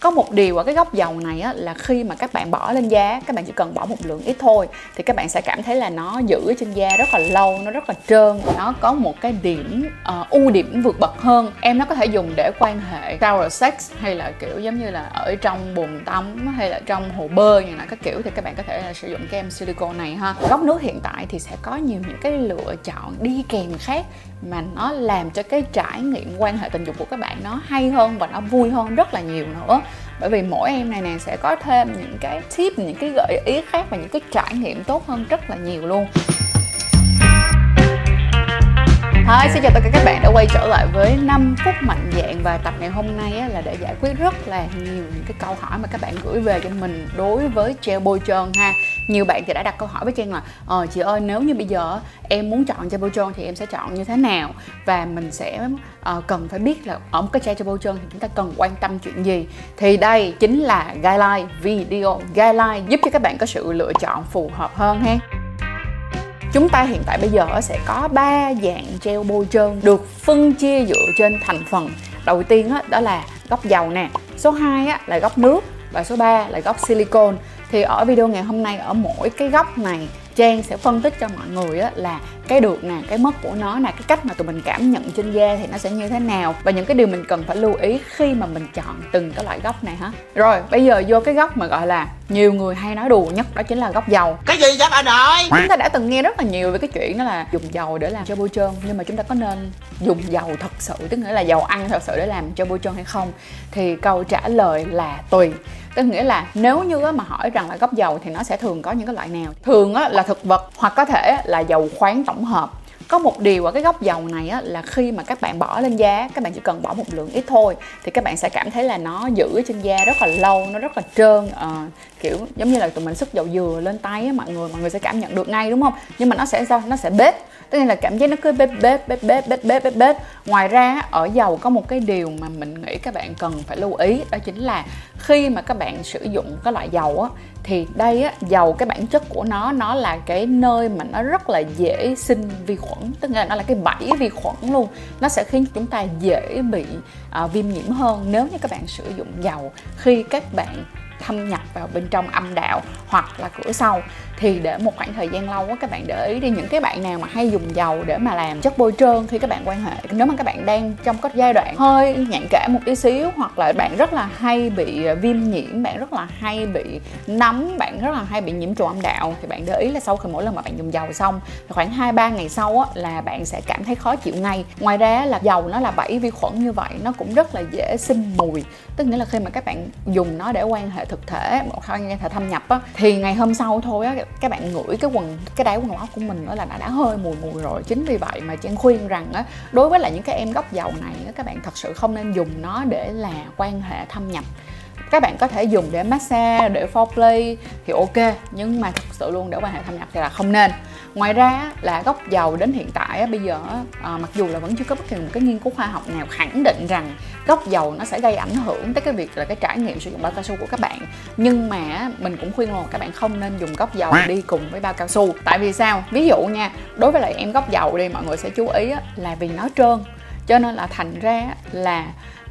có một điều ở cái góc dầu này á, là khi mà các bạn bỏ lên da các bạn chỉ cần bỏ một lượng ít thôi thì các bạn sẽ cảm thấy là nó giữ trên da rất là lâu nó rất là trơn nó có một cái điểm uh, ưu điểm vượt bậc hơn. Em nó có thể dùng để quan hệ shower sex hay là kiểu giống như là ở trong bồn tắm hay là trong hồ bơi như là các kiểu thì các bạn có thể là sử dụng cái em silicone này ha. Góc nước hiện tại thì sẽ có nhiều những cái lựa chọn đi kèm khác mà nó làm cho cái trải nghiệm quan hệ tình dục của các bạn nó hay hơn và nó vui hơn rất là nhiều nữa bởi vì mỗi em này nè sẽ có thêm những cái tip, những cái gợi ý khác và những cái trải nghiệm tốt hơn rất là nhiều luôn. Hi, xin chào tất cả các bạn đã quay trở lại với 5 phút mạnh dạng và tập ngày hôm nay á, là để giải quyết rất là nhiều những cái câu hỏi mà các bạn gửi về cho mình đối với gel bôi trơn ha. Nhiều bạn thì đã đặt câu hỏi với Trang là ờ chị ơi nếu như bây giờ em muốn chọn gel bôi trơn thì em sẽ chọn như thế nào? Và mình sẽ uh, cần phải biết là ở một cái gel bôi trơn thì chúng ta cần quan tâm chuyện gì? Thì đây chính là guideline video. Guideline giúp cho các bạn có sự lựa chọn phù hợp hơn ha Chúng ta hiện tại bây giờ sẽ có 3 dạng gel bôi trơn được phân chia dựa trên thành phần. Đầu tiên đó, là gốc dầu nè, số 2 là gốc nước và số 3 là gốc silicone. Thì ở video ngày hôm nay ở mỗi cái góc này Trang sẽ phân tích cho mọi người á, là cái được nè, cái mất của nó nè, cái cách mà tụi mình cảm nhận trên da thì nó sẽ như thế nào và những cái điều mình cần phải lưu ý khi mà mình chọn từng cái loại góc này hả? Rồi, bây giờ vô cái góc mà gọi là nhiều người hay nói đùa nhất đó chính là góc dầu. Cái gì vậy bà nội? Chúng ta đã từng nghe rất là nhiều về cái chuyện đó là dùng dầu để làm cho bôi trơn nhưng mà chúng ta có nên dùng dầu thật sự tức nghĩa là dầu ăn thật sự để làm cho bôi trơn hay không? Thì câu trả lời là tùy tức nghĩa là nếu như mà hỏi rằng là gốc dầu thì nó sẽ thường có những cái loại nào? Thường là thực vật hoặc có thể là dầu khoáng tổng hợp. Có một điều ở cái gốc dầu này á, là khi mà các bạn bỏ lên da các bạn chỉ cần bỏ một lượng ít thôi thì các bạn sẽ cảm thấy là nó giữ trên da rất là lâu nó rất là trơn à, kiểu giống như là tụi mình sức dầu dừa lên tay á mọi người mọi người sẽ cảm nhận được ngay đúng không? Nhưng mà nó sẽ sao? Nó sẽ bết tức là cảm giác nó cứ bết bết bết bết bết bết bết bết ngoài ra ở dầu có một cái điều mà mình nghĩ các bạn cần phải lưu ý đó chính là khi mà các bạn sử dụng cái loại dầu á thì đây á dầu cái bản chất của nó nó là cái nơi mà nó rất là dễ sinh vi khuẩn. Tức là nó là cái bẫy vi khuẩn luôn. Nó sẽ khiến chúng ta dễ bị uh, viêm nhiễm hơn nếu như các bạn sử dụng dầu. Khi các bạn thâm nhập vào bên trong âm đạo hoặc là cửa sau. Thì để một khoảng thời gian lâu á các bạn để ý đi những cái bạn nào mà hay dùng dầu để mà làm chất bôi trơn khi các bạn quan hệ nếu mà các bạn đang trong cái giai đoạn hơi nhạy cảm một tí xíu hoặc là bạn rất là hay bị ờ, viêm nhiễm bạn rất là hay bị nấm bạn rất là hay bị nhiễm trùng âm đạo thì bạn để ý là sau khi mỗi lần mà bạn dùng dầu xong thì khoảng 2 3 ngày sau á, là bạn sẽ cảm thấy khó chịu ngay. Ngoài ra là dầu nó là bẫy vi khuẩn như vậy nó cũng rất là dễ sinh mùi. Tức nghĩa là khi mà các bạn dùng nó để quan hệ thực thể một quan hệ thâm nhập á, thì ngày hôm sau thôi á các bạn ngửi cái quần cái đáy quần lót của mình đó là đã, đã hơi mùi mùi rồi. Chính vì vậy mà trang khuyên rằng á đối với lại những cái em gốc dầu này á, các bạn thật sự không nên dùng nó để là quan hệ thâm nhập các bạn có thể dùng để massage để foreplay thì ok nhưng mà thật sự luôn để quan hệ thâm nhập thì là không nên. Ngoài ra là gốc dầu đến hiện tại bây giờ à, mặc dù là vẫn chưa có bất kỳ một cái nghiên cứu khoa học nào khẳng định rằng gốc dầu nó sẽ gây ảnh hưởng tới cái việc là cái trải nghiệm sử dụng bao cao su của các bạn nhưng mà mình cũng khuyên luôn các bạn không nên dùng gốc dầu đi cùng với bao cao su. Tại vì sao? Ví dụ nha đối với lại em gốc dầu đi mọi người sẽ chú ý là vì nó trơn cho nên là thành ra là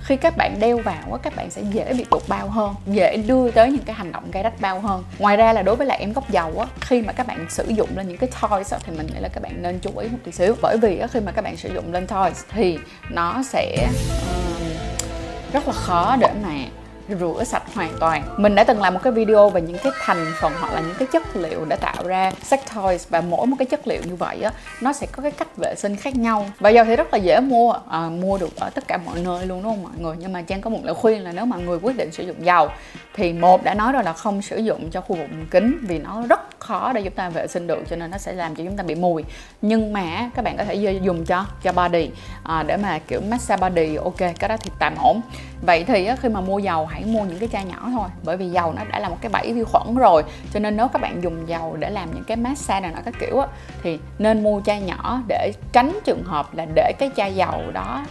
khi các bạn đeo vào các bạn sẽ dễ bị tụt bao hơn, dễ đưa tới những cái hành động gây rách bao hơn. Ngoài ra là đối với lại em gốc dầu á, khi mà các bạn sử dụng lên những cái toys thì mình nghĩ là các bạn nên chú ý một tí xíu. Bởi vì khi mà các bạn sử dụng lên toys thì nó sẽ ờ, rất là khó để mà rửa sạch hoàn toàn. Mình đã từng làm một cái video về những cái thành phần hoặc là những cái chất liệu để tạo ra sex toys và mỗi một cái chất liệu như vậy á nó sẽ có cái cách vệ sinh khác nhau. Và dầu thì rất là dễ mua à, mua được ở tất cả mọi nơi luôn đúng không mọi người? Nhưng mà trang có một lời khuyên là nếu mà người quyết định sử dụng dầu thì một đã nói rồi là không sử dụng cho khu vực kính vì nó rất khó để chúng ta vệ sinh được cho nên nó sẽ làm cho chúng ta bị mùi. Nhưng mà các bạn có thể dùng cho cho body à, để mà kiểu massage body ok cái đó thì tạm ổn. Vậy thì khi mà mua dầu hãy mua những cái chai nhỏ thôi. Bởi vì dầu nó đã là một cái bẫy vi khuẩn rồi, cho nên nếu các bạn dùng dầu để làm những cái massage này nọ các kiểu á, thì nên mua chai nhỏ để tránh trường hợp là để cái chai dầu đó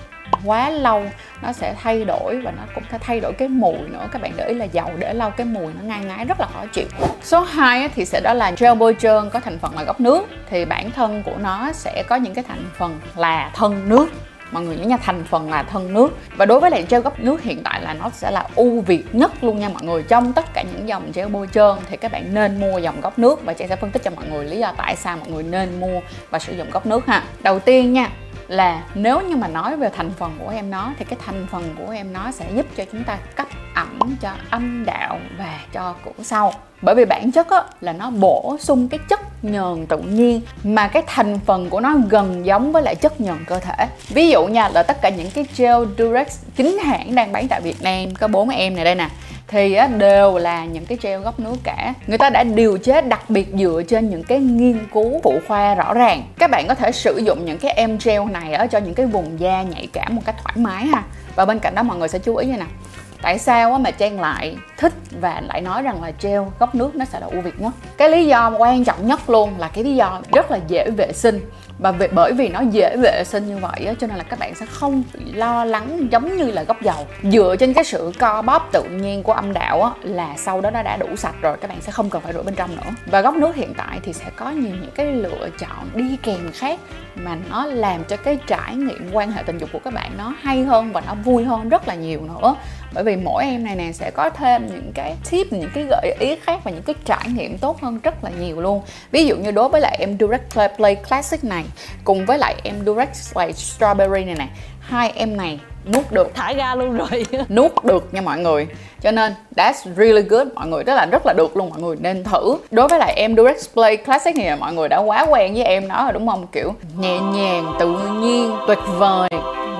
quá lâu nó sẽ thay đổi và nó cũng sẽ thay đổi cái mùi nữa. Các bạn để ý là dầu để lâu cái mùi nó ngai ngái rất là khó chịu. Số 2 thì sẽ đó là gel bôi trơn có thành phần là gốc nước thì bản thân của nó sẽ có những cái thành phần là thân nước mọi người nhớ nha, thành phần là thân nước. Và đối với lại gel gấp nước hiện tại là nó sẽ là ưu việt nhất luôn nha mọi người. Trong tất cả những dòng gel bôi trơn thì các bạn nên mua dòng gấp nước và chị sẽ phân tích cho mọi người lý do tại sao mọi người nên mua và sử dụng gấp nước ha. Đầu tiên nha, là nếu như mà nói về thành phần của em nó thì cái thành phần của em nó sẽ giúp cho chúng ta cấp ẩm cho âm đạo và cho củ sau. Bởi vì bản chất á, là nó bổ sung cái chất nhờn tự nhiên mà cái thành phần của nó gần giống với lại chất nhờn cơ thể. Ví dụ nha là tất cả những cái gel Durex chính hãng đang bán tại Việt Nam có bốn em này đây nè thì á, đều là những cái gel gốc nước cả. Người ta đã điều chế đặc biệt dựa trên những cái nghiên cứu phụ khoa rõ ràng. Các bạn có thể sử dụng những cái em gel này ở cho những cái vùng da nhạy cảm một cách thoải mái ha. Và bên cạnh đó mọi người sẽ chú ý như nè tại sao mà trang lại thích và lại nói rằng là gel gốc nước nó sẽ là ưu việt nhất? Cái lý do quan trọng nhất luôn là cái lý do rất là dễ vệ sinh. Và vì, bởi vì nó dễ vệ sinh như vậy á, cho nên là các bạn sẽ không bị lo lắng giống như là gốc dầu. Dựa trên cái sự co bóp tự nhiên của âm đạo á, là sau đó nó đã đủ sạch rồi các bạn sẽ không cần phải rửa bên trong nữa. Và gốc nước hiện tại thì sẽ có nhiều những cái lựa chọn đi kèm khác mà nó làm cho cái trải nghiệm quan hệ tình dục của các bạn nó hay hơn và nó vui hơn rất là nhiều nữa bởi vì mỗi em này nè sẽ có thêm những cái tip những cái gợi ý khác và những cái trải nghiệm tốt hơn rất là nhiều luôn. Ví dụ như đối với lại em Durex Play, Play Classic này cùng với lại em Durex Play Strawberry này nè hai em này nuốt được. Thải ra luôn rồi. Nuốt được nha mọi người. Cho nên that's really good. Mọi người rất là rất là được luôn mọi người nên thử. Đối với lại em Durex Play Classic này mọi người đã quá quen với em nó rồi đúng không? Kiểu nhẹ nhàng tự nhiên tuyệt vời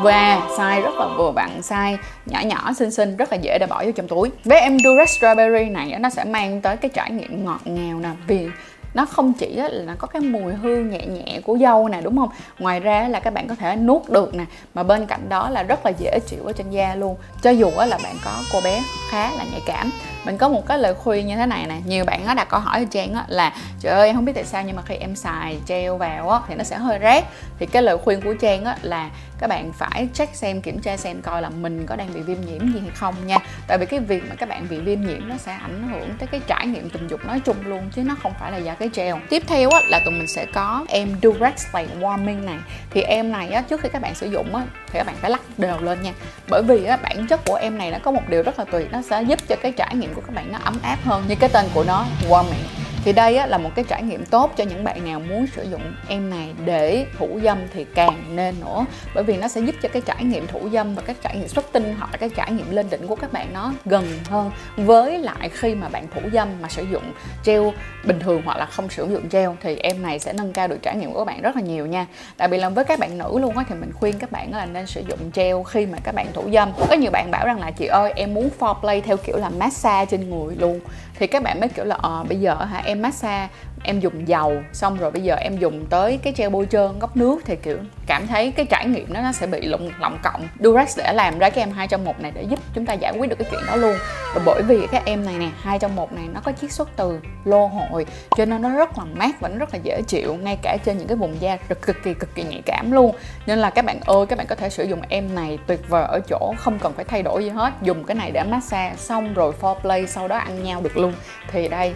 và size rất là vừa vặn, size nhỏ nhỏ, xinh xinh, rất là dễ để bỏ vô trong túi. Với em Durex Strawberry này nó sẽ mang tới cái trải nghiệm ngọt ngào nè, vì nó không chỉ là nó có cái mùi hương nhẹ nhẹ của dâu nè, đúng không? Ngoài ra là các bạn có thể nuốt được nè, mà bên cạnh đó là rất là dễ chịu ở trên da luôn. Cho dù là bạn có cô bé khá là nhạy cảm mình có một cái lời khuyên như thế này nè, nhiều bạn nó đặt câu hỏi cho trang á là, trời ơi, em không biết tại sao nhưng mà khi em xài treo vào á thì nó sẽ hơi rát thì cái lời khuyên của trang á là các bạn phải check xem, kiểm tra xem coi là mình có đang bị viêm nhiễm gì hay không nha. Tại vì cái việc mà các bạn bị viêm nhiễm nó sẽ ảnh hưởng tới cái trải nghiệm tình dục nói chung luôn, chứ nó không phải là do cái gel tiếp theo á là tụi mình sẽ có em Durex Light Warming này. Thì em này á, trước khi các bạn sử dụng á thì các bạn phải lắc đều lên nha. Bởi vì á, bản chất của em này nó có một điều rất là tuyệt, nó sẽ giúp cho cái trải nghiệm của các bạn nó ấm áp hơn như cái tên của nó Warming thì đây á, là một cái trải nghiệm tốt cho những bạn nào muốn sử dụng em này để thủ dâm thì càng nên nữa. Bởi vì nó sẽ giúp cho cái trải nghiệm thủ dâm và các trải nghiệm xuất tinh hoặc là cái trải nghiệm lên đỉnh của các bạn nó gần hơn. Với lại khi mà bạn thủ dâm mà sử dụng gel bình thường hoặc là không sử dụng gel thì em này sẽ nâng cao được trải nghiệm của các bạn rất là nhiều nha. Đặc biệt là với các bạn nữ luôn á thì mình khuyên các bạn là nên sử dụng gel khi mà các bạn thủ dâm. Có nhiều bạn bảo rằng là chị ơi em muốn foreplay theo kiểu là massage trên người luôn. Thì các bạn mới kiểu là ờ à, bây giờ hả em massage em dùng dầu xong rồi bây giờ em dùng tới cái gel bôi trơn gốc nước thì kiểu cảm thấy cái trải nghiệm đó nó sẽ bị lộng lọng cộng Durex để làm ra cái em hai trong một này để giúp chúng ta giải quyết được cái chuyện đó luôn. Và bởi vì cái em này nè hai trong một này nó có chiết xuất từ lô hội cho nên nó rất là mát và nó rất là dễ chịu ngay cả trên những cái vùng da cực, cực kỳ cực kỳ nhạy cảm luôn. Nên là các bạn ơi các bạn có thể sử dụng em này tuyệt vời ở chỗ không cần phải thay đổi gì hết. Dùng cái này để massage xong rồi foreplay sau đó ăn nhau được luôn. Thì đây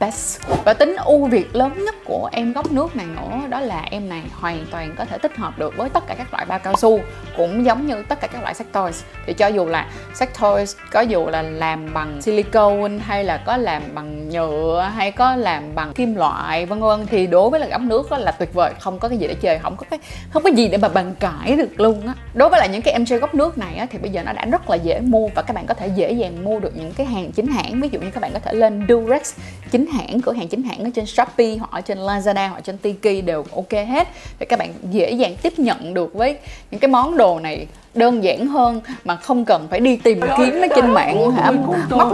best. Và tính ưu việt lớn nhất của em gốc nước này nữa đó là em này hoàn toàn có thể tích hợp được với tất cả các loại bao cao su cũng giống như tất cả các loại sex toys. Thì cho dù là sex toys có dù là làm bằng silicone hay là có làm bằng nhựa hay có làm bằng kim loại vân vân thì đối với là gốc nước đó là tuyệt vời không có cái gì để chơi không có cái không có gì để mà bàn cãi được luôn á. Đối với lại những cái em chơi gốc nước này á, thì bây giờ nó đã rất là dễ mua và các bạn có thể dễ dàng mua được những cái hàng chính hãng. Ví dụ như các bạn có thể lên Durex chính hãng, cửa hàng chính hãng ở trên Shopee, hoặc ở trên Lazada, hoặc trên Tiki đều ok hết. Để các bạn dễ dàng tiếp nhận được với những cái món đồ này đơn giản hơn mà không cần phải đi tìm kiếm nó trên mạng hả? mất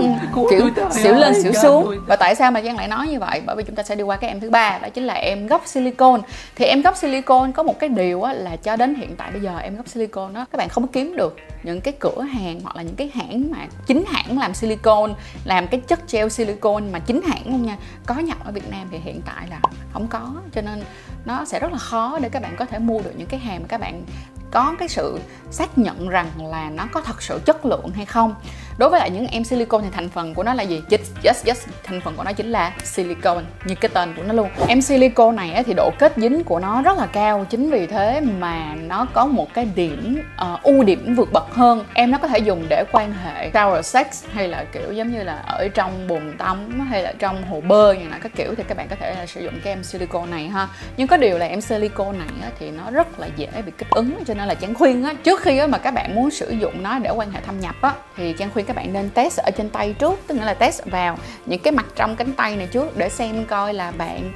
kiểu xỉu lên xỉu xuống. và tại sao mà giang lại nói như vậy? Bởi vì chúng ta sẽ đi qua cái em thứ ba đó chính là em gốc silicone. Thì em gốc silicone có một cái điều á, là cho đến hiện tại bây giờ em gốc silicone đó các bạn không kiếm được những cái cửa hàng hoặc là những cái hãng mà chính hãng làm silicone làm cái chất gel silicone mà chính hãng luôn nha. Có nhập ở Việt Nam thì hiện tại là không có cho nên nó sẽ rất là khó để các bạn có thể mua được những cái hàng mà các bạn có cái sự xác nhận rằng là nó có thật sự chất lượng hay không đối với lại những em silicon thì thành phần của nó là gì? Yes yes yes thành phần của nó chính là silicon như cái tên của nó luôn. Em silicon này thì độ kết dính của nó rất là cao chính vì thế mà nó có một cái điểm uh, ưu điểm vượt bậc hơn. Em nó có thể dùng để quan hệ shower sex hay là kiểu giống như là ở trong bồn tắm hay là trong hồ bơi như là các kiểu thì các bạn có thể là sử dụng cái em silicon này ha. Nhưng có điều là em silicon này á, thì nó rất là dễ bị kích ứng cho nên là trang khuyên á trước khi á, mà các bạn muốn sử dụng nó để quan hệ thâm nhập á thì trang khuyên các bạn nên test ở trên tay trước, tức nghĩa là test vào những cái mặt trong cánh tay này trước để xem coi là bạn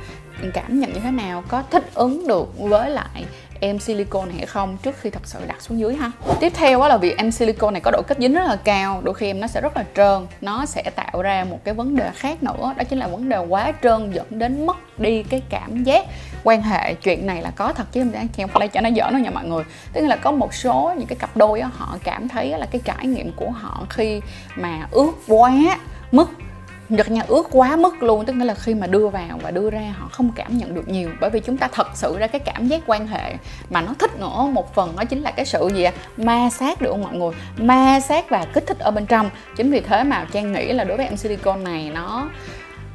cảm nhận như thế nào, có thích ứng được với lại em silicone hay không trước khi thật sự đặt xuống dưới ha. Tiếp theo là vì em silicone này có độ kết dính rất là cao, đôi khi em nó sẽ rất là trơn, nó sẽ tạo ra một cái vấn đề khác nữa, đó chính là vấn đề quá trơn dẫn đến mất đi cái cảm giác quan hệ chuyện này là có thật chứ không phải cho nó giỡn đâu nha mọi người. Tức là có một số những cái cặp đôi họ cảm thấy là cái trải nghiệm của họ khi mà ướt quá mức Nhật nhà ướt quá mức luôn. Tức nghĩa là khi mà đưa vào và đưa ra họ không cảm nhận được nhiều. Bởi vì chúng ta thật sự ra cái cảm giác quan hệ mà nó thích nữa, một phần đó chính là cái sự gì à? ma sát được không mọi người? Ma sát và kích thích ở bên trong. Chính vì thế mà trang nghĩ là đối với em silicone này nó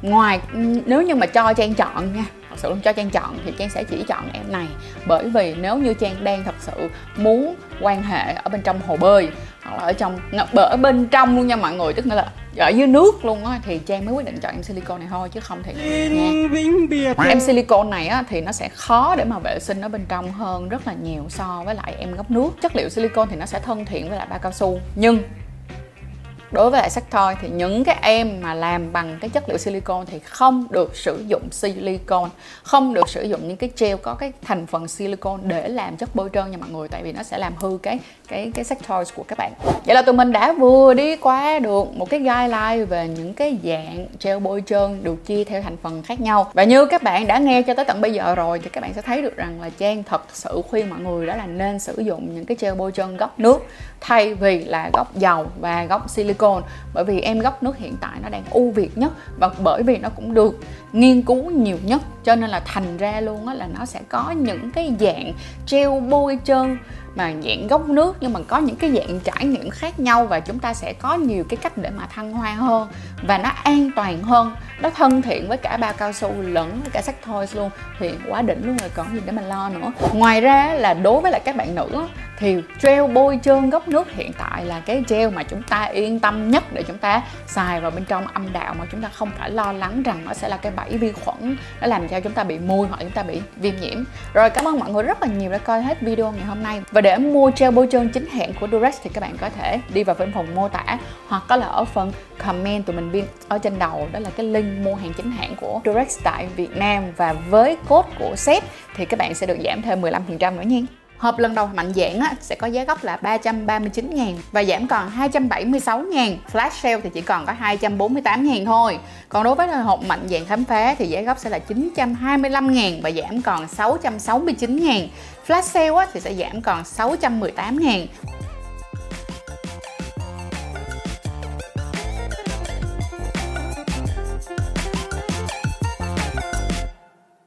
ngoài, nếu như mà cho trang chọn nha thật sự cho trang chọn thì trang sẽ chỉ chọn em này. Bởi vì nếu như trang đang thật sự muốn quan hệ ở bên trong hồ bơi hoặc là ở trong ở bên trong luôn nha mọi người tức là ở dưới nước luôn á thì trang mới quyết định chọn em silicone này thôi chứ không thì nha. Em silicone này á thì nó sẽ khó để mà vệ sinh ở bên trong hơn rất là nhiều so với lại em gốc nước. Chất liệu silicone thì nó sẽ thân thiện với lại ba cao su. Nhưng đối với lại sắc thoi thì những cái em mà làm bằng cái chất liệu silicon thì không được sử dụng silicon không được sử dụng những cái gel có cái thành phần silicon để làm chất bôi trơn nha mọi người, tại vì nó sẽ làm hư cái cái cái sắc toys của các bạn. Vậy là tụi mình đã vừa đi qua được một cái guideline về những cái dạng gel bôi trơn được chia theo thành phần khác nhau. Và như các bạn đã nghe cho tới tận bây giờ rồi thì các bạn sẽ thấy được rằng là trang thật sự khuyên mọi người đó là nên sử dụng những cái gel bôi trơn gốc nước thay vì là gốc dầu và gốc silicon silicone bởi vì em gốc nước hiện tại nó đang ưu việt nhất và bởi vì nó cũng được nghiên cứu nhiều nhất. Cho nên là thành ra luôn á là nó sẽ có những cái dạng treo bôi trơn mà dạng gốc nước, nhưng mà có những cái dạng trải nghiệm khác nhau và chúng ta sẽ có nhiều cái cách để mà thăng hoa hơn và nó an toàn hơn, nó thân thiện với cả bao cao su lẫn với cả sắc thôi luôn. Thì quá đỉnh luôn rồi, còn gì để mà lo nữa. Ngoài ra là đối với lại các bạn nữ thì gel bôi trơn gốc nước hiện tại là cái gel mà chúng ta yên tâm nhất để chúng ta xài vào bên trong âm đạo mà chúng ta không phải lo lắng rằng nó sẽ là cái bẫy vi khuẩn nó làm cho chúng ta bị mùi hoặc chúng ta bị viêm nhiễm. Rồi, cảm ơn mọi người rất là nhiều đã coi hết video ngày hôm nay. Và để mua gel bôi trơn chính hãng của Durex thì các bạn có thể đi vào phần phòng mô tả hoặc có là ở phần comment tụi mình viên ở trên đầu. Đó là cái link mua hàng chính hãng của Durex tại Việt Nam. Và với code của sếp thì các bạn sẽ được giảm thêm 15% nữa nha. Hộp lần đầu mạnh dạng á, sẽ có giá gốc là 339 ngàn và giảm còn 276 ngàn. Flash sale thì chỉ còn có 248 ngàn thôi. Còn đối với hộp mạnh dạng khám phá thì giá gốc sẽ là 925 ngàn và giảm còn 669 ngàn. Flash sale á, thì sẽ giảm còn 618 ngàn.